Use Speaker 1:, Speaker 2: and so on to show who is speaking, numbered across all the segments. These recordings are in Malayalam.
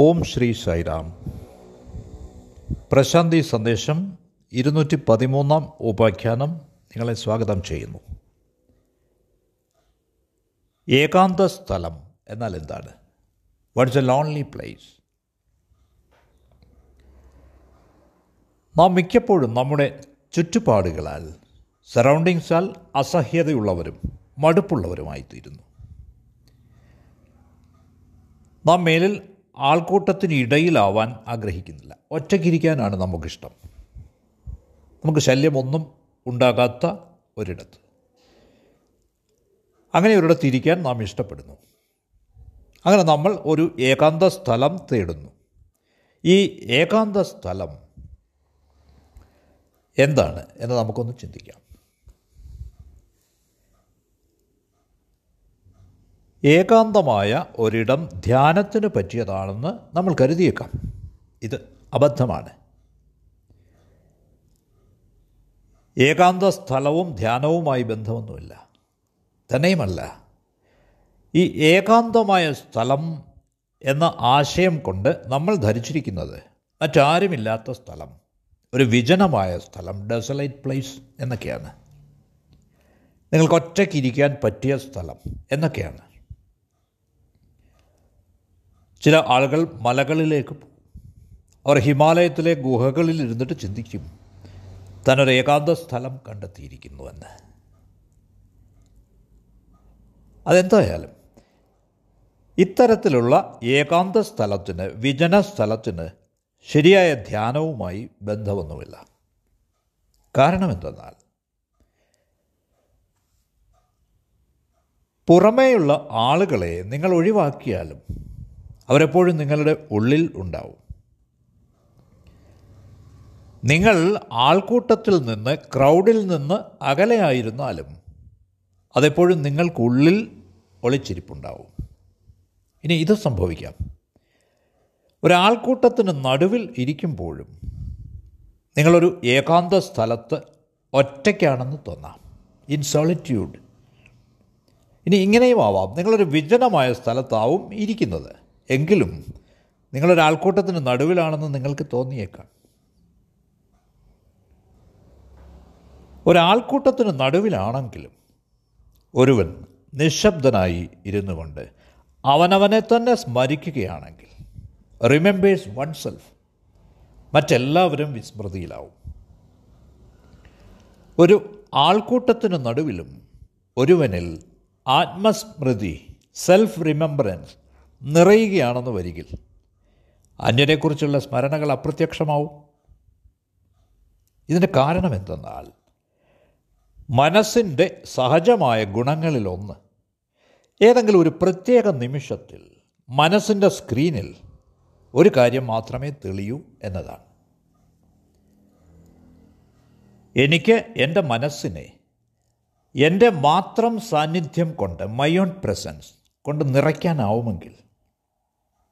Speaker 1: ഓം ശ്രീ സൈറാം. പ്രശാന്തി സന്ദേശം ഇരുന്നൂറ്റി പതിമൂന്നാം ഉപാഖ്യാനം നിങ്ങളെ സ്വാഗതം ചെയ്യുന്നു. ഏകാന്ത സ്ഥലം എന്നാൽ എന്താണ്? വാട്ട്സ് എ ലോൺലി പ്ലേസ് നാം മിക്കപ്പോഴും നമ്മുടെ ചുറ്റുപാടുകളാൽ സറൗണ്ടിങ്സാൽ അസഹ്യതയുള്ളവരും മടുപ്പുള്ളവരുമായിത്തീരുന്നു. നാം മേലിൽ ആൾക്കൂട്ടത്തിന് ഇടയിലാവാൻ ആഗ്രഹിക്കുന്നില്ല. ഒറ്റയ്ക്കിരിക്കാനാണ് നമുക്കിഷ്ടം. നമുക്ക് ശല്യമൊന്നും ഉണ്ടാകാത്ത ഒരിടത്ത്. അങ്ങനെ ഒരിടത്ത് ഇരിക്കാൻ നാം ഇഷ്ടപ്പെടുന്നു. അങ്ങനെ നമ്മൾ ഒരു ഏകാന്ത സ്ഥലം തേടുന്നു. ഈ ഏകാന്ത സ്ഥലം എന്താണ് എന്ന് നമുക്കൊന്ന് ചിന്തിക്കാം. ഏകാന്തമായ ഒരിടം ധ്യാനത്തിന് പറ്റിയതാണെന്ന് നമ്മൾ കരുതിയേക്കാം. ഇത് അബദ്ധമാണ്. ഏകാന്ത സ്ഥലവും ധ്യാനവുമായി ബന്ധമൊന്നുമില്ല. തന്നെയുമല്ല. ഈ ഏകാന്തമായ സ്ഥലം എന്ന ആശയം കൊണ്ട് നമ്മൾ ധരിച്ചിരിക്കുന്നത് മറ്റാരുമില്ലാത്ത സ്ഥലം ഒരു വിജനമായ സ്ഥലം ഡെസലൈറ്റ് പ്ലേസ് എന്നൊക്കെയാണ്. നിങ്ങൾക്ക് ഒറ്റയ്ക്കിരിക്കാൻ പറ്റിയ സ്ഥലം എന്നൊക്കെയാണ്. ചില ആളുകൾ മലകളിലേക്ക് അവർ ഹിമാലയത്തിലെ ഗുഹകളിൽ ഇരുന്നിട്ട് ചിന്തിക്കും തന്നൊരു ഏകാന്ത സ്ഥലം കണ്ടെത്തിയിരിക്കുന്നുവെന്ന് അതെന്തായാലും ഇത്തരത്തിലുള്ള ഏകാന്ത സ്ഥലത്തിന് വിജന സ്ഥലത്തിന് ശരിയായ ധ്യാനവുമായി ബന്ധമൊന്നുമില്ല. കാരണം എന്തെന്നാൽ പുറമേയുള്ള ആളുകളെ നിങ്ങൾ ഒഴിവാക്കിയാലും അവരെപ്പോഴും നിങ്ങളുടെ ഉള്ളിൽ ഉണ്ടാവും. നിങ്ങൾ ആൾക്കൂട്ടത്തിൽ നിന്ന് ക്രൗഡിൽ നിന്ന് അകലെയായിരുന്നാലും അതെപ്പോഴും നിങ്ങൾക്കുള്ളിൽ ഒളിച്ചിരിപ്പുണ്ടാവും. ഇനി ഇത് സംഭവിക്കാം. ഒരാൾക്കൂട്ടത്തിന് നടുവിൽ ഇരിക്കുമ്പോഴും നിങ്ങളൊരു ഏകാന്ത സ്ഥലത്ത് ഒറ്റയ്ക്കാണെന്ന് തോന്നാം. ഇൻ സോളിറ്റ്യൂഡ് ഇനി ഇങ്ങനെയും ആവാം. നിങ്ങളൊരു വിജനമായ സ്ഥലത്താവും ഇരിക്കുന്നത്. എങ്കിലും നിങ്ങളൊരാൾക്കൂട്ടത്തിന് നടുവിലാണെന്ന് നിങ്ങൾക്ക് തോന്നിയേക്കാം. ഒരാൾക്കൂട്ടത്തിന് നടുവിലാണെങ്കിലും ഒരുവൻ നിശബ്ദനായി ഇരുന്നു കൊണ്ട് അവനവനെ തന്നെ സ്മരിക്കുകയാണെങ്കിൽ റിമെമ്പേഴ്സ് വൺ സെൽഫ് മറ്റെല്ലാവരും വിസ്മൃതിയിലാവും. ഒരു ആൾക്കൂട്ടത്തിന് നടുവിലും ഒരുവനിൽ ആത്മസ്മൃതി സെൽഫ് റിമെമ്പറൻസ് നിറയുകയാണെന്ന് വരികിൽ. അന്യനെക്കുറിച്ചുള്ള സ്മരണകൾ അപ്രത്യക്ഷമാവും. ഇതിന്റെ കാരണം എന്തെന്നാൽ മനസ്സിന്റെ സഹജമായ ഗുണങ്ങളിലൊന്ന് ഏതെങ്കിലും ഒരു പ്രത്യേക നിമിഷത്തിൽ മനസ്സിന്റെ സ്ക്രീനിൽ ഒരു കാര്യം മാത്രമേ തെളിയൂ എന്നതാണ്. എനിക്ക് എന്റെ മനസ്സിനെ എന്റെ മാത്രം സാന്നിധ്യം കൊണ്ട് മയോൺ പ്രസൻസ് കൊണ്ട് നിറയ്ക്കാനാവുമെങ്കിൽ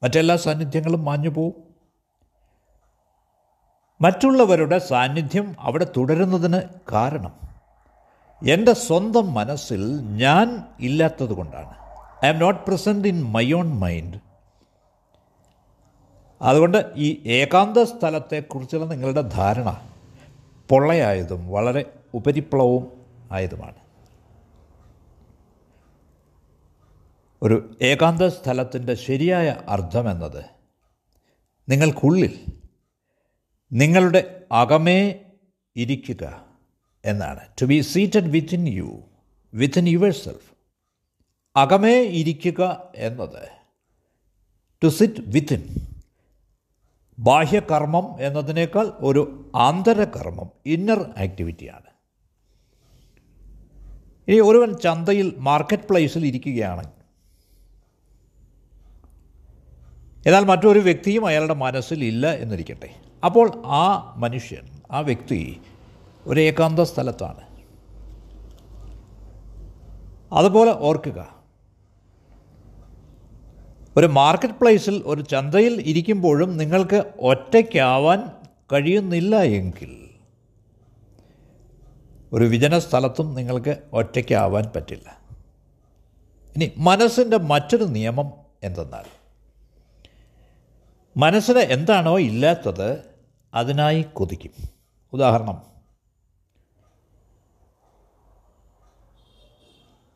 Speaker 1: മറ്റെല്ലാ സാന്നിധ്യങ്ങളും മാഞ്ഞു പോവും. മറ്റുള്ളവരുടെ സാന്നിധ്യം അവിടെ തുടരുന്നതിന് കാരണം എന്റെ സ്വന്തം മനസ്സിൽ ഞാൻ ഇല്ലാത്തത് കൊണ്ടാണ്. I am not present in my own mind അതുകൊണ്ട് ഈ ഏകാന്ത സ്ഥലത്തെക്കുറിച്ചുള്ള നിങ്ങളുടെ ധാരണ പൊള്ളയായതും വളരെ ഉപരിപ്ലവവും ആയതുമാണ്. ഒരു ഏകാന്ത സ്ഥലത്തിന്റെ ശരിയായ അർത്ഥമെന്നത് നിങ്ങൾക്കുള്ളിൽ നിങ്ങളുടെ അകമേ ഇരിക്കുക എന്നാണ്. To be seated within you within yourself അകമേ ഇരിക്കുക എന്നത് ടു സിറ്റ് വിത്തിൻ ബാഹ്യകർമ്മം എന്നതിനേക്കാൾ ഒരു ആന്തരകർമ്മം ഇന്നർ ആക്ടിവിറ്റിയാണ് ഇനി ഒരുവൻ ചന്തയിൽ മാർക്കറ്റ് പ്ലേസിൽ ഇരിക്കുകയാണ് എന്നാൽ മറ്റൊരു വ്യക്തിയും അയാളുടെ മനസ്സിൽ ഇല്ല എന്നിരിക്കട്ടെ. അപ്പോൾ ആ മനുഷ്യൻ ആ വ്യക്തി ഒരു ഏകാന്ത സ്ഥലത്താണ്. അതുപോലെ ഓർക്കുക. ഒരു മാർക്കറ്റ് പ്ലേസിൽ ഒരു ചന്തയിൽ ഇരിക്കുമ്പോഴും നിങ്ങൾക്ക് ഒറ്റയ്ക്കാവാൻ കഴിയുന്നില്ല എങ്കിൽ ഒരു വിജന സ്ഥലത്തും നിങ്ങൾക്ക് ഒറ്റയ്ക്കാവാൻ പറ്റില്ല. ഇനി മനസ്സിന്റെ മറ്റൊരു നിയമം എന്തെന്നാൽ മനസ്സിന് എന്താണോ ഇല്ലാത്തത് അതിനായി കൊതിക്കും. ഉദാഹരണം.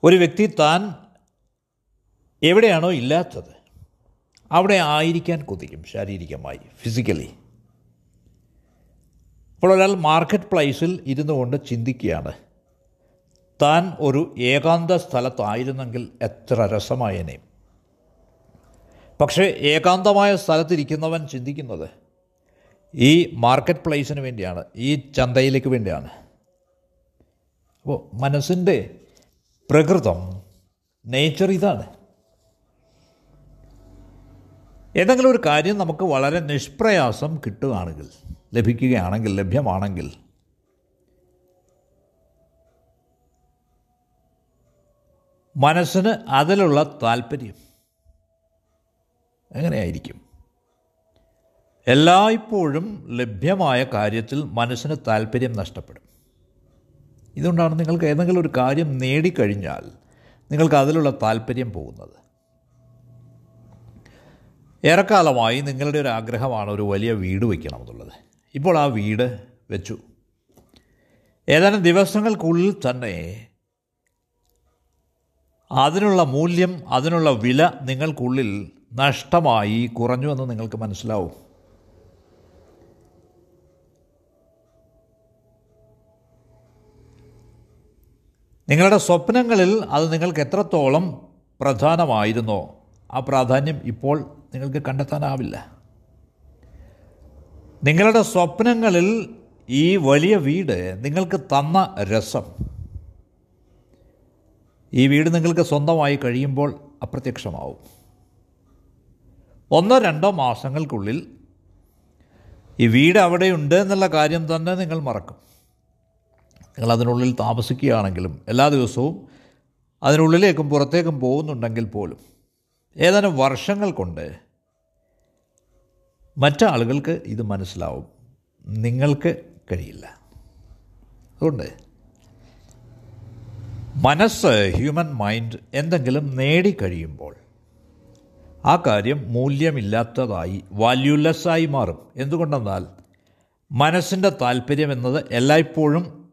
Speaker 1: ഒരു വ്യക്തി താൻ എവിടെയാണോ ഇല്ലാത്തത് അവിടെ ആയിരിക്കാൻ കൊതിക്കും ശാരീരികമായി ഫിസിക്കലി ഇപ്പോൾ ഒരാൾ മാർക്കറ്റ് പ്ലേസിൽ ഇരുന്നു കൊണ്ട് ചിന്തിക്കുകയാണ് താൻ ഒരു ഏകാന്ത സ്ഥലത്തായിരുന്നെങ്കിൽ എത്ര രസമായനെ. പക്ഷേ ഏകാന്തമായ സ്ഥലത്തിരിക്കുന്നവൻ ചിന്തിക്കുന്നത് ഈ മാർക്കറ്റ് പ്ലേസിന് വേണ്ടിയാണ് ഈ ചന്തയിലേക്ക് വേണ്ടിയാണ്. അപ്പോൾ മനസ്സിന്റെ പ്രകൃതം നേച്ചർ ഇതാണ്. ഏതെങ്കിലും ഒരു കാര്യം നമുക്ക് വളരെ നിഷ്പ്രയാസം കിട്ടുകയാണെങ്കിൽ ലഭിക്കുകയാണെങ്കിൽ ലഭ്യമാണെങ്കിൽ മനസ്സിന് അതിലുള്ള താല്പര്യം എങ്ങനെയായിരിക്കും എല്ലായ്പ്പോഴും ലഭ്യമായ കാര്യത്തിൽ മനസ്സിന് താല്പര്യം നഷ്ടപ്പെടും. ഇതുകൊണ്ടാണ് നിങ്ങൾക്ക് ഏതെങ്കിലും ഒരു കാര്യം നേടിക്കഴിഞ്ഞാൽ നിങ്ങൾക്ക് അതിലുള്ള താല്പര്യം പോകുന്നത്. ഏറെക്കാലമായി നിങ്ങളുടെ ഒരു ആഗ്രഹമാണ് ഒരു വലിയ വീട് വയ്ക്കണമെന്നുള്ളത്. ഇപ്പോൾ ആ വീട് വെച്ചു. ഏതാനും ദിവസങ്ങൾക്കുള്ളിൽ തന്നെ അതിനുള്ള മൂല്യം അതിനുള്ള വില നിങ്ങൾക്കുള്ളിൽ നഷ്ടമായി കുറഞ്ഞു എന്ന് നിങ്ങൾക്ക് മനസ്സിലാവും. നിങ്ങളുടെ സ്വപ്നങ്ങളിൽ അത് നിങ്ങൾക്ക് എത്രത്തോളം പ്രധാനമായിരുന്നോ ആ പ്രാധാന്യം ഇപ്പോൾ നിങ്ങൾക്ക് കണ്ടെത്താനാവില്ല. നിങ്ങളുടെ സ്വപ്നങ്ങളിൽ ഈ വലിയ വീട് നിങ്ങൾക്ക് തന്ന രസം ഈ വീട് നിങ്ങൾക്ക് സ്വന്തമായി കഴിയുമ്പോൾ അപ്രത്യക്ഷമാവും. ഒന്നോ രണ്ടോ മാസങ്ങൾക്കുള്ളിൽ ഈ വീട് അവിടെയുണ്ട് എന്നുള്ള കാര്യം തന്നെ നിങ്ങൾ മറക്കും. നിങ്ങൾ അതിനുള്ളിൽ താമസിക്കുകയാണെങ്കിലും എല്ലാ ദിവസവും അതിനുള്ളിലേക്കും പുറത്തേക്കും പോകുന്നുണ്ടെങ്കിൽ പോലും ഏതാനും വർഷങ്ങൾ കൊണ്ട് മറ്റാളുകൾക്ക് ഇത് മനസ്സിലാവും. നിങ്ങൾക്ക് കഴിയില്ല. അതുകൊണ്ട് മനസ്സ് ഹ്യൂമൻ മൈൻഡ് എന്തെങ്കിലും നേടിക്കഴിയുമ്പോൾ ആ കാര്യം മൂല്യമില്ലാത്തതായി വാല്യൂലെസ്സായി മാറും. എന്തുകൊണ്ടെന്നാൽ മനസ്സിന്റെ താല്പര്യം എന്നത് എല്ലായ്പ്പോഴും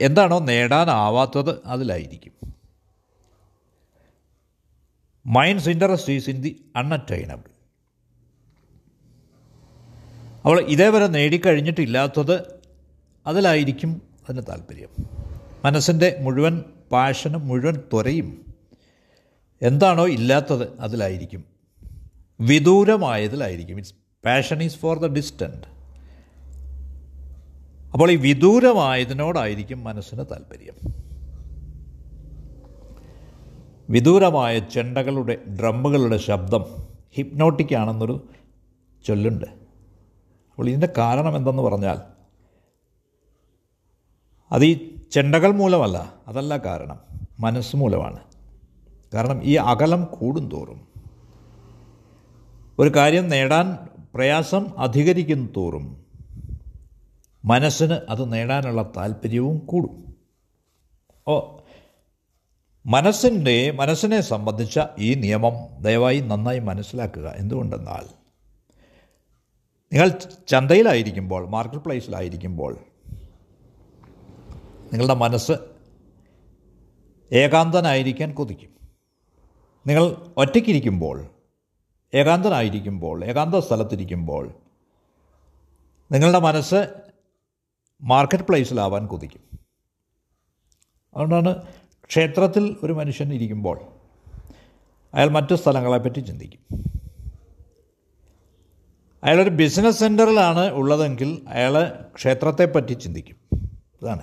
Speaker 1: എന്താണോ നേടാനാവാത്തത് അതിലായിരിക്കും. Minds interest is in the unattainable അവൾ ഇതേവരെ നേടിക്കഴിഞ്ഞിട്ടില്ലാത്തത് അതിലായിരിക്കും അതിന് താല്പര്യം മനസ്സിന്റെ മുഴുവൻ പാഷനും മുഴുവൻ ത്വരയും എന്താണോ ഇല്ലാത്തത് അതിലായിരിക്കും. വിദൂരമായതിലായിരിക്കും. Its passion is for the distant അപ്പോൾ ഈ വിദൂരമായതിനോടായിരിക്കും മനസ്സിന് താല്പര്യം. വിദൂരമായ ചെണ്ടകളുടെ ഡ്രമ്മുകളുടെ ശബ്ദം ഹിപ്നോട്ടിക് ആണെന്നൊരു ചൊല്ലുണ്ട്. അപ്പോൾ ഇതിന്റെ കാരണം എന്തെന്ന് പറഞ്ഞാൽ അത് ഈ ചെണ്ടകൾ മൂലമല്ല അതല്ല കാരണം. മനസ്സ് മൂലമാണ്. കാരണം ഈ അകലം കൂടുന്തോറും. ഒരു കാര്യം നേടാൻ പ്രയാസം അധികരിക്കും തോറും മനസ്സിന് അത് നേടാനുള്ള താല്പര്യവും കൂടും. ഓ മനസ്സിന്റെ മനസ്സിനെ സംബന്ധിച്ച ഈ നിയമം ദയവായി നന്നായി മനസ്സിലാക്കുക. എന്തുകൊണ്ടെന്നാൽ നിങ്ങൾ ചന്തയിലായിരിക്കുമ്പോൾ മാർക്കറ്റ് പ്ലേസിലായിരിക്കുമ്പോൾ നിങ്ങളുടെ മനസ്സ് ഏകാന്തനായിരിക്കാൻ കൊതിക്കും. നിങ്ങൾ ഒറ്റയ്ക്കിരിക്കുമ്പോൾ ഏകാന്തനായിരിക്കുമ്പോൾ ഏകാന്ത സ്ഥലത്തിരിക്കുമ്പോൾ നിങ്ങളുടെ മനസ്സ് മാർക്കറ്റ് പ്ലേസിലാവാൻ കൊതിക്കും. അതുകൊണ്ടാണ് ക്ഷേത്രത്തിൽ ഒരു മനുഷ്യൻ ഇരിക്കുമ്പോൾ അയാൾ മറ്റു സ്ഥലങ്ങളെപ്പറ്റി ചിന്തിക്കും. അയാളൊരു ബിസിനസ് സെന്ററിലാണ് ഉള്ളതെങ്കിൽ അയാൾ ക്ഷേത്രത്തെപ്പറ്റി ചിന്തിക്കും. ഇതാണ്.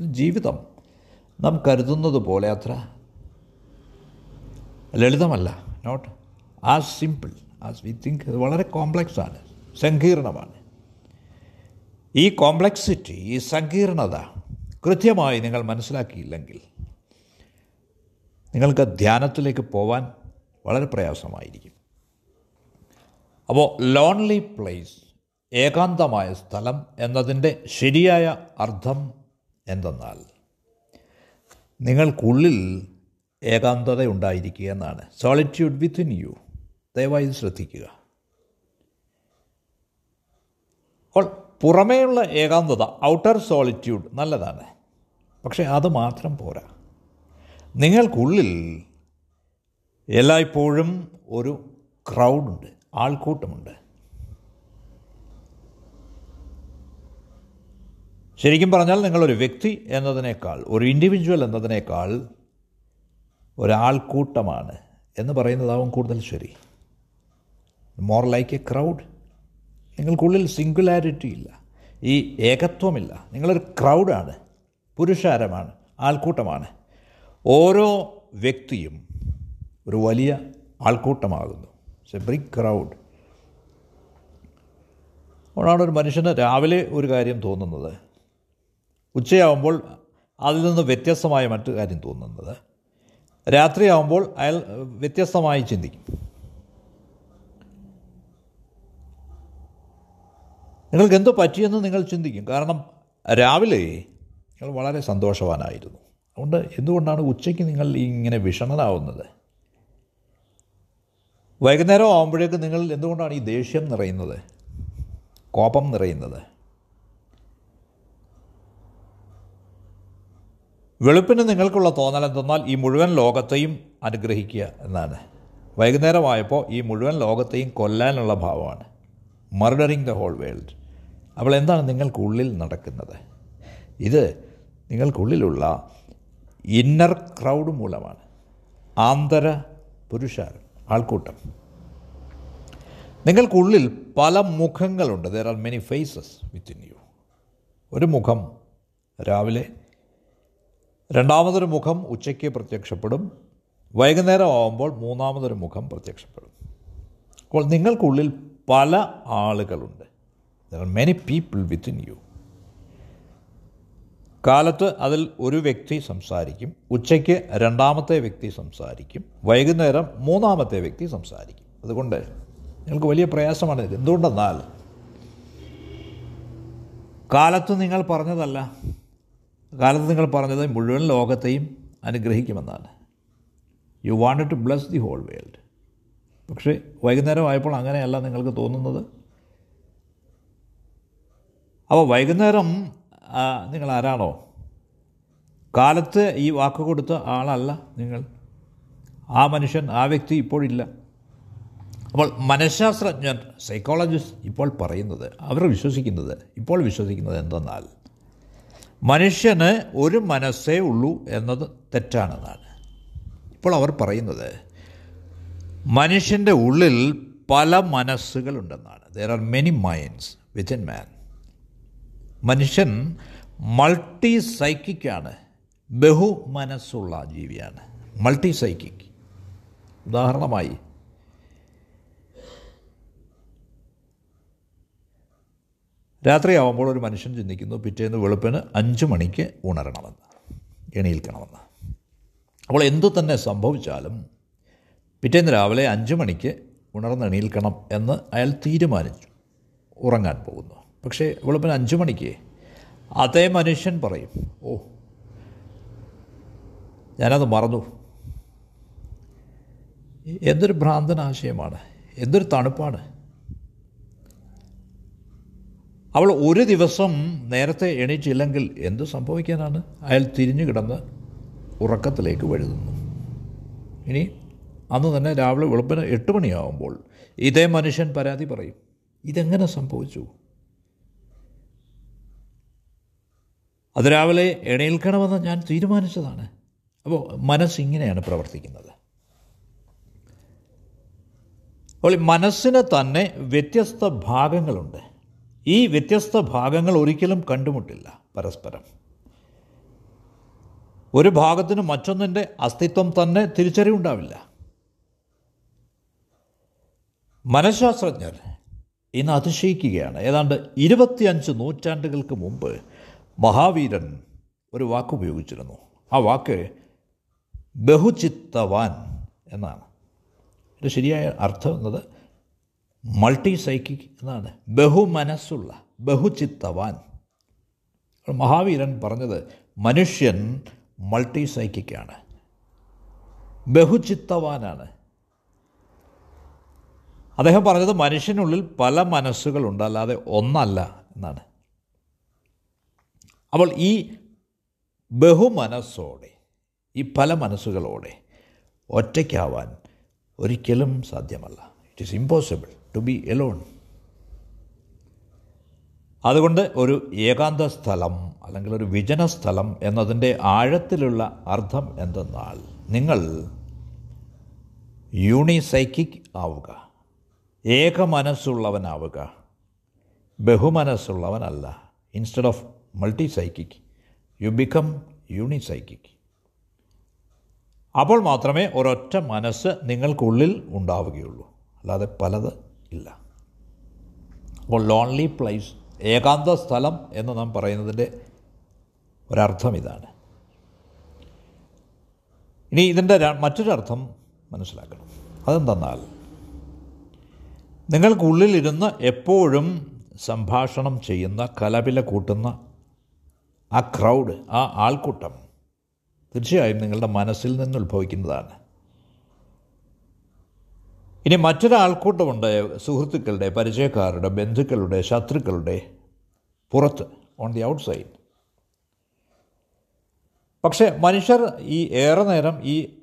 Speaker 1: ജീവിതം നാം കരുതുന്നത് പോലെ അത്ര ലളിതമല്ല. Not as simple as we think അത് വളരെ കോംപ്ലക്സ് ആണ്. സങ്കീർണമാണ്. ഈ കോംപ്ലക്സിറ്റി ഈ സങ്കീർണത കൃത്യമായി നിങ്ങൾ മനസ്സിലാക്കിയില്ലെങ്കിൽ നിങ്ങൾക്ക് ധ്യാനത്തിലേക്ക് പോവാൻ വളരെ പ്രയാസമായിരിക്കും. അപ്പോൾ ലോൺലി പ്ലേസ് ഏകാന്തമായ സ്ഥലം എന്നതിന്റെ ശരിയായ അർത്ഥം എന്തെന്നാൽ നിങ്ങൾക്കുള്ളിൽ ഏകാന്തത ഉണ്ടായിരിക്കുക എന്നാണ് സോളിറ്റ്യൂഡ് വിത്തിൻ യു ദയവായി ശ്രദ്ധിക്കുക. അപ്പോൾ പുറമേയുള്ള ഏകാന്തത ഔട്ടർ സോളിറ്റ്യൂഡ് നല്ലതാണ്. പക്ഷേ അത് മാത്രം പോരാ. നിങ്ങൾക്കുള്ളിൽ എല്ലായ്പ്പോഴും ഒരു ക്രൗഡുണ്ട് ആൾക്കൂട്ടമുണ്ട്. ശരിക്കും പറഞ്ഞാൽ നിങ്ങളൊരു വ്യക്തി എന്നതിനേക്കാൾ ഒരു ഇൻഡിവിജ്വൽ എന്നതിനേക്കാൾ ഒരാൾക്കൂട്ടമാണ് എന്ന് പറയുന്നതാവും കൂടുതൽ ശരി. മോർ ലൈക്ക് എ ക്രൗഡ് നിങ്ങൾക്കുള്ളിൽ സിംഗുലാരിറ്റി ഇല്ല. ഈ ഏകത്വമില്ല. നിങ്ങളൊരു ക്രൗഡാണ് പുരുഷാരമാണ്. ആൾക്കൂട്ടമാണ്. ഓരോ വ്യക്തിയും ഒരു വലിയ ആൾക്കൂട്ടമാകുന്നു. ഇറ്റ്സ് എ ബിഗ് ക്രൗഡ് അതുകൊണ്ടാണ് ഒരു മനുഷ്യന് രാവിലെ ഒരു കാര്യം തോന്നുന്നത്. ഉച്ചയാവുമ്പോൾ അതിൽ നിന്ന് വ്യത്യസ്തമായ മറ്റു കാര്യം തോന്നുന്നത്. രാത്രിയാവുമ്പോൾ അയാൾ വ്യത്യസ്തമായി ചിന്തിക്കും. നിങ്ങൾക്ക് എന്തോ പറ്റിയെന്ന് നിങ്ങൾ ചിന്തിക്കും. കാരണം രാവിലെ നിങ്ങൾ വളരെ സന്തോഷവാനായിരുന്നു. അതുകൊണ്ട് എന്തുകൊണ്ടാണ് ഉച്ചയ്ക്ക് നിങ്ങൾ ഇങ്ങനെ വിഷമനാവുന്നത്? വൈകുന്നേരം ആകുമ്പോഴേക്ക് നിങ്ങൾ എന്തുകൊണ്ടാണ് ഈ ദേഷ്യം നിറയുന്നത്? കോപം നിറയുന്നത്? വെളുപ്പിന് നിങ്ങൾക്കുള്ള തോന്നൽ എന്തെന്നാൽ ഈ മുഴുവൻ ലോകത്തെയും അനുഗ്രഹിക്കുക എന്നാണ്. വൈകുന്നേരമായപ്പോൾ ഈ മുഴുവൻ ലോകത്തെയും കൊല്ലാനുള്ള ഭാവമാണ്. മർഡറിങ് ദ ഹോൾ വേൾഡ് അപ്പോൾ എന്താണ് നിങ്ങൾക്കുള്ളിൽ നടക്കുന്നത്? ഇത് നിങ്ങൾക്കുള്ളിലുള്ള ഇന്നർ ക്രൗഡ് മൂലമാണ്. ആന്തര പുരുഷ ആൾക്കൂട്ടം. നിങ്ങൾക്കുള്ളിൽ പല മുഖങ്ങളുണ്ട്. There are many faces within you ഒരു മുഖം രാവിലെ രണ്ടാമതൊരു മുഖം ഉച്ചയ്ക്ക് പ്രത്യക്ഷപ്പെടും. വൈകുന്നേരം ആവുമ്പോൾ മൂന്നാമതൊരു മുഖം പ്രത്യക്ഷപ്പെടും. അപ്പോൾ നിങ്ങൾക്കുള്ളിൽ പല ആളുകളുണ്ട്. മെനി പീപ്പിൾ വിത്തിൻ യു കാലത്ത് അതിൽ ഒരു വ്യക്തി സംസാരിക്കും. ഉച്ചയ്ക്ക് രണ്ടാമത്തെ വ്യക്തി സംസാരിക്കും. വൈകുന്നേരം മൂന്നാമത്തെ വ്യക്തി സംസാരിക്കും. അതുകൊണ്ട് നിങ്ങൾക്ക് വലിയ പ്രയാസമാണ് എന്തുകൊണ്ടെന്നാൽ കാലത്ത് നിങ്ങൾ പറഞ്ഞതല്ല. കാലത്ത് നിങ്ങൾ പറഞ്ഞത് മുഴുവൻ ലോകത്തെയും അനുഗ്രഹിക്കുമെന്നാണ്. You want to bless the whole world പക്ഷേ വൈകുന്നേരം ആയപ്പോൾ അങ്ങനെയല്ല നിങ്ങൾക്ക് തോന്നുന്നത്? അപ്പോൾ വൈകുന്നേരം നിങ്ങൾ ആരാണോ? കാലത്ത് ഈ വാക്ക് കൊടുത്ത ആളല്ല നിങ്ങൾ. ആ മനുഷ്യൻ ആ വ്യക്തി ഇപ്പോഴില്ല. അപ്പോൾ മനഃശാസ്ത്രജ്ഞർ സൈക്കോളജിസ്റ്റ് ഇപ്പോൾ പറയുന്നത് അവർ വിശ്വസിക്കുന്നത് ഇപ്പോൾ വിശ്വസിക്കുന്നത് എന്തെന്നാൽ മനുഷ്യന് ഒരു മനസ്സേ ഉള്ളൂ എന്നത് തെറ്റാണെന്നാണ്. ഇപ്പോൾ അവർ പറയുന്നത് മനുഷ്യന്റെ ഉള്ളിൽ പല മനസ്സുകളുണ്ടെന്നാണ്. There are many minds within man മനുഷ്യൻ മൾട്ടി സൈക്കിക്കാണ് ബഹു മനസ്സുള്ള ജീവിയാണ്. മൾട്ടി സൈക്കിക് ഉദാഹരണമായി രാത്രിയാവുമ്പോൾ ഒരു മനുഷ്യൻ ചിന്തിക്കുന്നു പിറ്റേന്ന് വെളുപ്പിന് അഞ്ച് മണിക്ക് ഉണരണമെന്ന് എണീൽക്കണമെന്ന്. അപ്പോൾ എന്തു തന്നെ സംഭവിച്ചാലും പിറ്റേന്ന് രാവിലെ അഞ്ച് മണിക്ക് ഉണർന്ന് എണീൽക്കണം എന്ന് അയാൾ തീരുമാനിച്ചു ഉറങ്ങാൻ പോകുന്നു. പക്ഷേ വെളുപ്പിന് അഞ്ച് മണിക്ക് അതേ മനുഷ്യൻ പറയും ഓ ഞാനത് മറന്നു. എന്തൊരു ഭ്രാന്തൻ ആശയമാണ് എന്തൊരു തണുപ്പാണ്. അവൾ ഒരു ദിവസം നേരത്തെ എണീച്ചില്ലെങ്കിൽ എന്ത് സംഭവിക്കാനാണ്? അയാൾ തിരിഞ്ഞു കിടന്ന് ഉറക്കത്തിലേക്ക് വഴുതുന്നു. ഇനി അന്ന് തന്നെ രാവിലെ വെളുപ്പിന് എട്ട് മണിയാവുമ്പോൾ ഇതേ മനുഷ്യൻ പരാതി പറയും. ഇതെങ്ങനെ സംഭവിച്ചു? അത് രാവിലെ എണീൽക്കണമെന്ന് ഞാൻ തീരുമാനിച്ചതാണ്. അപ്പോൾ മനസ്സിങ്ങനെയാണ് പ്രവർത്തിക്കുന്നത്. അപ്പോൾ മനസ്സിന് തന്നെ വ്യത്യസ്ത ഭാഗങ്ങളുണ്ട്. ഈ വ്യത്യസ്ത ഭാഗങ്ങൾ ഒരിക്കലും കണ്ടുമുട്ടില്ല പരസ്പരം. ഒരു ഭാഗത്തിന് മറ്റൊന്നിന്റെ അസ്തിത്വം തന്നെ തിരിച്ചറിവുണ്ടാവില്ല മനഃശാസ്ത്രജ്ഞർ ഇന്ന് അതിശയിക്കുകയാണ്. ഏതാണ്ട് ഇരുപത്തിയഞ്ച് നൂറ്റാണ്ടുകൾക്ക് മുമ്പ് മഹാവീരൻ ഒരു വാക്ക് ഉപയോഗിച്ചിരുന്നു. ആ വാക്ക് ബഹുചിത്തവാൻ എന്നാണ്. ഇത് ശരിയായ അർത്ഥം എന്നത് മൾട്ടി സൈക്കിക് എന്നാണ്. ബഹുമനസ്സുള്ള ബഹുചിത്തവാൻ. മഹാവീരൻ പറഞ്ഞത് മനുഷ്യൻ മൾട്ടി സൈക്കിക്കാണ് ബഹുചിത്തവാനാണ്. അദ്ദേഹം പറഞ്ഞത് മനുഷ്യനുള്ളിൽ പല മനസ്സുകളുണ്ട് അല്ലാതെ ഒന്നല്ല എന്നാണ്. അപ്പോൾ ഈ ബഹുമനസ്സോടെ ഈ പല മനസ്സുകളോടെ ഒറ്റയ്ക്കാവാൻ ഒരിക്കലും സാധ്യമല്ല. It is impossible to be alone അതുകൊണ്ട് ഒരു ഏകാന്ത സ്ഥലം അല്ലെങ്കിൽ ഒരു വിജന സ്ഥലം എന്നതിന്റെ ആഴത്തിലുള്ള അർത്ഥം എന്തെന്നാൽ നിങ്ങൾ യൂണിസൈക്കിക് ആവുക. ഏക മനസ്സുള്ളവനാവുക. ബഹുമനസ്സുള്ളവനല്ല. Instead of multi psychic you become unipsychic. അപ്പോൾ മാത്രമേ ഒരൊറ്റ മനസ്സ് നിങ്ങൾക്കുള്ളിൽ ഉണ്ടാവുകയുള്ളൂ. അല്ലാതെ പലത് ഇല്ല. അപ്പോൾ ലോൺലി പ്ലേസ് ഏകാന്ത സ്ഥലം എന്ന് നാം പറയുന്നതിന്റെ ഒരർത്ഥം ഇതാണ്. ഇനി ഇതിന്റെ മറ്റൊരർത്ഥം മനസ്സിലാക്കണം. അതെന്തെന്നാൽ നിങ്ങൾക്കുള്ളിലിരുന്ന് എപ്പോഴും സംഭാഷണം ചെയ്യുന്ന കലപില കൂട്ടുന്ന ആ ക്രൗഡ് ആ ആൾക്കൂട്ടം തീർച്ചയായും നിങ്ങളുടെ മനസ്സിൽ നിന്ന് ഉത്ഭവിക്കുന്നതാണ്. ഇനി മറ്റൊരാൾക്കൂട്ടമുണ്ട് സുഹൃത്തുക്കളുടെ പരിചയക്കാരുടെ ബന്ധുക്കളുടെ ശത്രുക്കളുടെ പുറത്ത് ഓൺ ദി ഔട്ട് സൈഡ് പക്ഷേ മനുഷ്യർ ഈ ഏറെ നേരം ഈ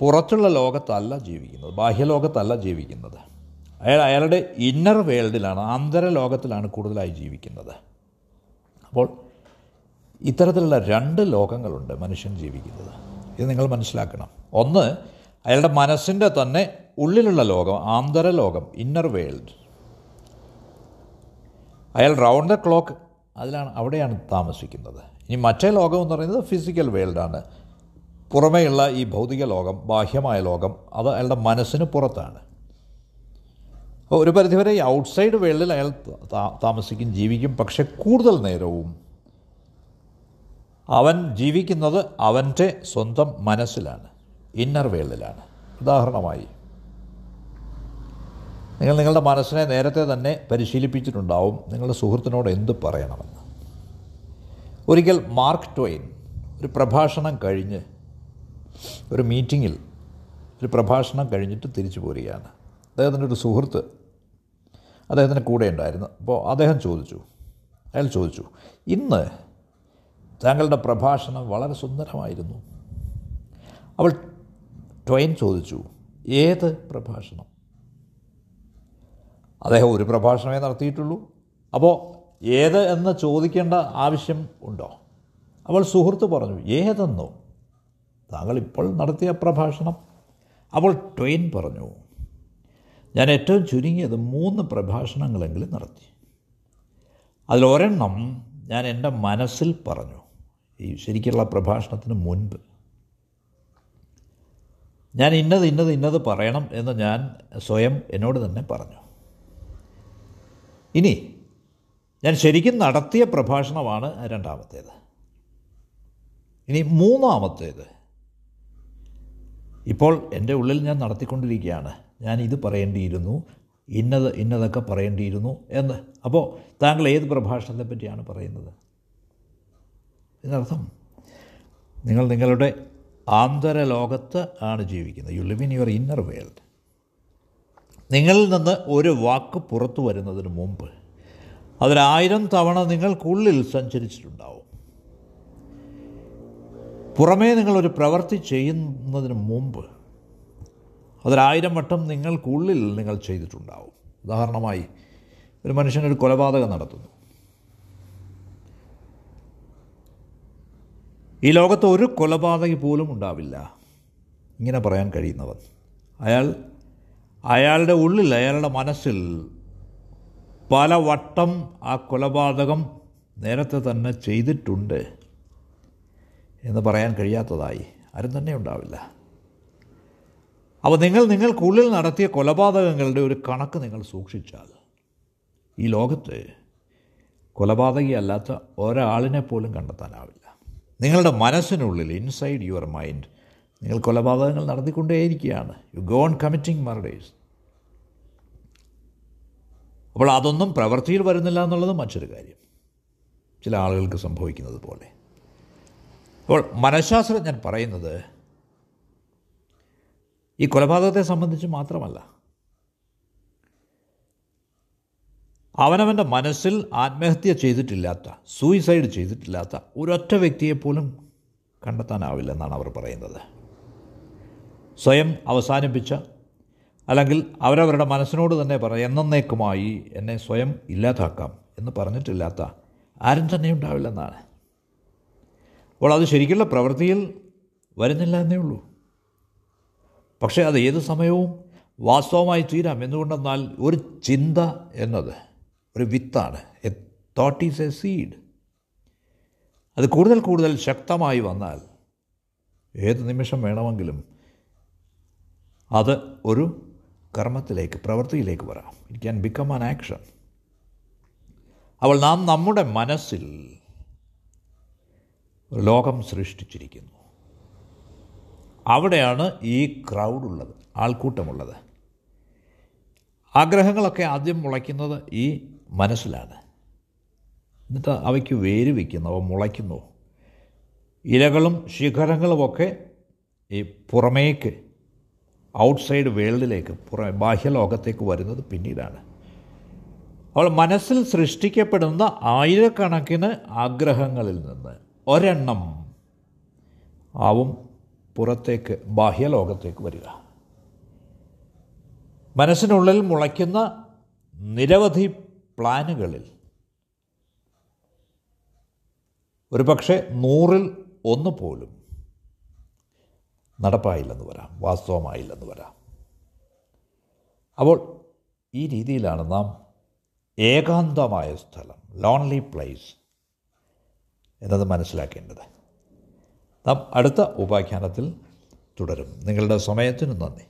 Speaker 1: പുറത്തുള്ള ലോകത്തല്ല ജീവിക്കുന്നത് ബാഹ്യലോകത്തല്ല ജീവിക്കുന്നത്. അയാൾ അയാളുടെ ഇന്നർ വേൾഡിലാണ് ആന്തര ലോകത്തിലാണ് കൂടുതലായി ജീവിക്കുന്നത്. അപ്പോൾ ഇത്തരത്തിലുള്ള രണ്ട് ലോകങ്ങളുണ്ട് മനുഷ്യൻ ജീവിക്കുന്നത്. ഇത് നിങ്ങൾ മനസ്സിലാക്കണം. ഒന്ന് അയാളുടെ മനസ്സിന്റെ തന്നെ ഉള്ളിലുള്ള ലോകം ആന്തര ലോകം ഇന്നർ വേൾഡ് അയാൾ റൗണ്ട് ദ ക്ലോക്ക് അതിലാണ് അവിടെയാണ് താമസിക്കുന്നത്. ഇനി മറ്റേ ലോകം എന്ന് പറയുന്നത് ഫിസിക്കൽ വേൾഡാണ് പുറമേയുള്ള ഈ ഭൗതിക ലോകം ബാഹ്യമായ ലോകം അത് അയാളുടെ മനസ്സിന് പുറത്താണ്. അപ്പോൾ ഒരു പരിധിവരെ ഈ ഔട്ട്സൈഡ് വേൾഡിൽ അയാൾ താമസിക്കും ജീവിക്കും പക്ഷെ കൂടുതൽ നേരവും അവൻ ജീവിക്കുന്നത് അവന്റെ സ്വന്തം മനസ്സിലാണ് ഇന്നർ വേൾഡിലാണ് ഉദാഹരണമായി നിങ്ങൾ നിങ്ങളുടെ മനസ്സിനെ നേരത്തെ തന്നെ പരിശീലിപ്പിച്ചിട്ടുണ്ടാവും. നിങ്ങളുടെ സുഹൃത്തിനോട് എന്ത് പറയണമെന്ന്. ഒരിക്കൽ മാർക്ക് ട്വെയിൻ ഒരു പ്രഭാഷണം കഴിഞ്ഞ് ഒരു മീറ്റിങ്ങിൽ ഒരു പ്രഭാഷണം കഴിഞ്ഞിട്ട് തിരിച്ചു പോരുകയാണ്. അദ്ദേഹത്തിന്റെ ഒരു സുഹൃത്ത് അദ്ദേഹത്തിന്റെ കൂടെ ഉണ്ടായിരുന്നു. അപ്പോൾ അദ്ദേഹം ചോദിച്ചു അയാൾ ചോദിച്ചു ഇന്ന് താങ്കളുടെ പ്രഭാഷണം വളരെ സുന്ദരമായിരുന്നു. അവൾ ട്വൈൻ ചോദിച്ചു ഏത് പ്രഭാഷണം? അദ്ദേഹം ഒരു പ്രഭാഷണമേ നടത്തിയിട്ടുള്ളൂ. അപ്പോൾ ഏത് എന്ന് ചോദിക്കേണ്ട ആവശ്യം ഉണ്ടോ? അവൾ സുഹൃത്ത് പറഞ്ഞു ഏതെന്നോ? താങ്കൾ ഇപ്പോൾ നടത്തിയ പ്രഭാഷണം. അവൾ ട്വെയിൻ പറഞ്ഞു ഞാൻ ഏറ്റവും ചുരുങ്ങിയത് മൂന്ന് പ്രഭാഷണങ്ങളെങ്കിലും നടത്തി. അതിലൊരെണ്ണം ഞാൻ എന്റെ മനസ്സിൽ പറഞ്ഞു ഈ ശരിക്കുള്ള പ്രഭാഷണത്തിന് മുൻപ്. ഞാൻ ഇന്നത് ഇന്നത് ഇന്നത് പറയണം എന്ന് ഞാൻ സ്വയം എന്നോട് തന്നെ പറഞ്ഞു. ഇനി ഞാൻ ശരിക്കും നടത്തിയ പ്രഭാഷണമാണ് രണ്ടാമത്തേത്. ഇനി മൂന്നാമത്തേത്. ഇപ്പോൾ എന്റെ ഉള്ളിൽ ഞാൻ നടത്തിക്കൊണ്ടിരിക്കുകയാണ്. ഞാൻ ഇത് പറയേണ്ടിയിരുന്നു ഇന്നത് ഇന്നതൊക്കെ പറയേണ്ടിയിരുന്നു എന്ന്. അപ്പോൾ താങ്കൾ ഏത് പ്രഭാഷണത്തെ പറ്റിയാണ് പറയുന്നത്? ഇതിനർത്ഥം നിങ്ങൾ നിങ്ങളുടെ ആന്തര ലോകത്ത് ആണ് ജീവിക്കുന്നത്. You live in your inner world നിങ്ങളിൽ നിന്ന് ഒരു വാക്ക് പുറത്തു വരുന്നതിന് മുമ്പ് അതിലായിരം തവണ നിങ്ങൾക്കുള്ളിൽ സഞ്ചരിച്ചിട്ടുണ്ടാവും. പുറമേ നിങ്ങളൊരു പ്രവൃത്തി ചെയ്യുന്നതിന് മുമ്പ് അതൊരായിരം വട്ടം നിങ്ങൾക്കുള്ളിൽ നിങ്ങൾ ചെയ്തിട്ടുണ്ടാവും. ഉദാഹരണമായി ഒരു മനുഷ്യനൊരു കൊലപാതകം നടത്തുന്നു. ഈ ലോകത്ത് ഒരു കൊലപാതകി പോലും ഉണ്ടാവില്ല. ഇങ്ങനെ പറയാൻ കഴിയുന്നവൻ. അയാൾ അയാളുടെ ഉള്ളിൽ അയാളുടെ മനസ്സിൽ പല വട്ടം ആ കൊലപാതകം നേരത്തെ തന്നെ ചെയ്തിട്ടുണ്ട് എന്ന് പറയാൻ കഴിയാത്തതായി ആരും തന്നെ ഉണ്ടാവില്ല. അപ്പോൾ നിങ്ങൾ നിങ്ങൾക്കുള്ളിൽ നടത്തിയ കൊലപാതകങ്ങളുടെ ഒരു കണക്ക് നിങ്ങൾ സൂക്ഷിച്ചാൽ ഈ ലോകത്ത് കൊലപാതകിയല്ലാത്ത ഒരാളിനെ പോലും കണ്ടെത്താനാവില്ല. നിങ്ങളുടെ മനസ്സിനുള്ളിൽ ഇൻസൈഡ് യുവർ മൈൻഡ് നിങ്ങൾ കൊലപാതകങ്ങൾ നടത്തിക്കൊണ്ടേയിരിക്കുകയാണ്. You go on committing murders അപ്പോൾ അതൊന്നും പ്രവൃത്തിയിൽ വരുന്നില്ല എന്നുള്ളത് മറ്റൊരു കാര്യം. ചില ആളുകൾക്ക് സംഭവിക്കുന്നത് പോലെ. അപ്പോൾ മനഃശാസ്ത്രജ്ഞൻ പറയുന്നത് ഈ കൊലപാതകത്തെ സംബന്ധിച്ച് മാത്രമല്ല. അവനവന്റെ മനസ്സിൽ ആത്മഹത്യ ചെയ്തിട്ടില്ലാത്ത സൂയിസൈഡ് ചെയ്തിട്ടില്ലാത്ത ഒരൊറ്റ വ്യക്തിയെപ്പോലും കണ്ടെത്താനാവില്ലെന്നാണ് അവർ പറയുന്നത്. സ്വയം അവസാനിപ്പിച്ച അല്ലെങ്കിൽ അവരവരുടെ മനസ്സിനോട് തന്നെ പറ എന്നേക്കുമായി എന്നെ സ്വയം ഇല്ലാതാക്കാം എന്ന് പറഞ്ഞിട്ടില്ലാത്ത ആരും തന്നെ ഉണ്ടാവില്ലെന്നാണ്. അപ്പോൾ അത് ശരിക്കുള്ള പ്രവൃത്തിയിൽ വരുന്നില്ല എന്നേ ഉള്ളൂ. പക്ഷേ അത് ഏത് സമയവും വാസ്തവമായി തീരാം എന്തുകൊണ്ടെന്നാൽ ഒരു ചിന്ത എന്നത് ഒരു വിത്താണ് a thought is a seed അത് കൂടുതൽ കൂടുതൽ ശക്തമായി വന്നാൽ ഏത് നിമിഷം വേണമെങ്കിലും അത് ഒരു കർമ്മത്തിലേക്ക് പ്രവൃത്തിയിലേക്ക് വരാം. It can become an action അവൾ നാം നമ്മുടെ മനസ്സിൽ ലോകം സൃഷ്ടിച്ചിരിക്കുന്നു. അവിടെയാണ് ഈ ക്രൗഡുള്ളത് ആൾക്കൂട്ടമുള്ളത്. ആഗ്രഹങ്ങളൊക്കെ ആദ്യം മുളയ്ക്കുന്നത് ഈ മനസ്സിലാണ്. എന്നിട്ട് അവയ്ക്ക് വേര് വയ്ക്കുന്നു അവ മുളയ്ക്കുന്നു. ഇലകളും ശിഖരങ്ങളുമൊക്കെ ഈ പുറമേക്ക് ഔട്ട്സൈഡ് വേൾഡിലേക്ക് പുറമെ ബാഹ്യലോകത്തേക്ക് വരുന്നത് പിന്നീടാണ്. അവൾ മനസ്സിൽ സൃഷ്ടിക്കപ്പെടുന്ന ആയിരക്കണക്കിന് ആഗ്രഹങ്ങളിൽ നിന്ന് ഒരെണ്ണം ആവും പുറത്തേക്ക് ബാഹ്യലോകത്തേക്ക് വരിക. മനസ്സിനുള്ളിൽ മുളയ്ക്കുന്ന നിരവധി പ്ലാനുകളിൽ ഒരുപക്ഷെ നൂറിൽ ഒന്ന് പോലും നടപ്പായില്ലെന്ന് വരാം വാസ്തവമായില്ലെന്ന് വരാം. അപ്പോൾ ഈ രീതിയിലാണ് നാം ഏകാന്തമായ സ്ഥലം ലോൺലി പ്ലേസ് എന്നത് മനസ്സിലാക്കേണ്ടത്. നാം അടുത്ത ഉപാഖ്യാനത്തിൽ തുടരും. നിങ്ങളുടെ സമയത്തിന് നന്ദി.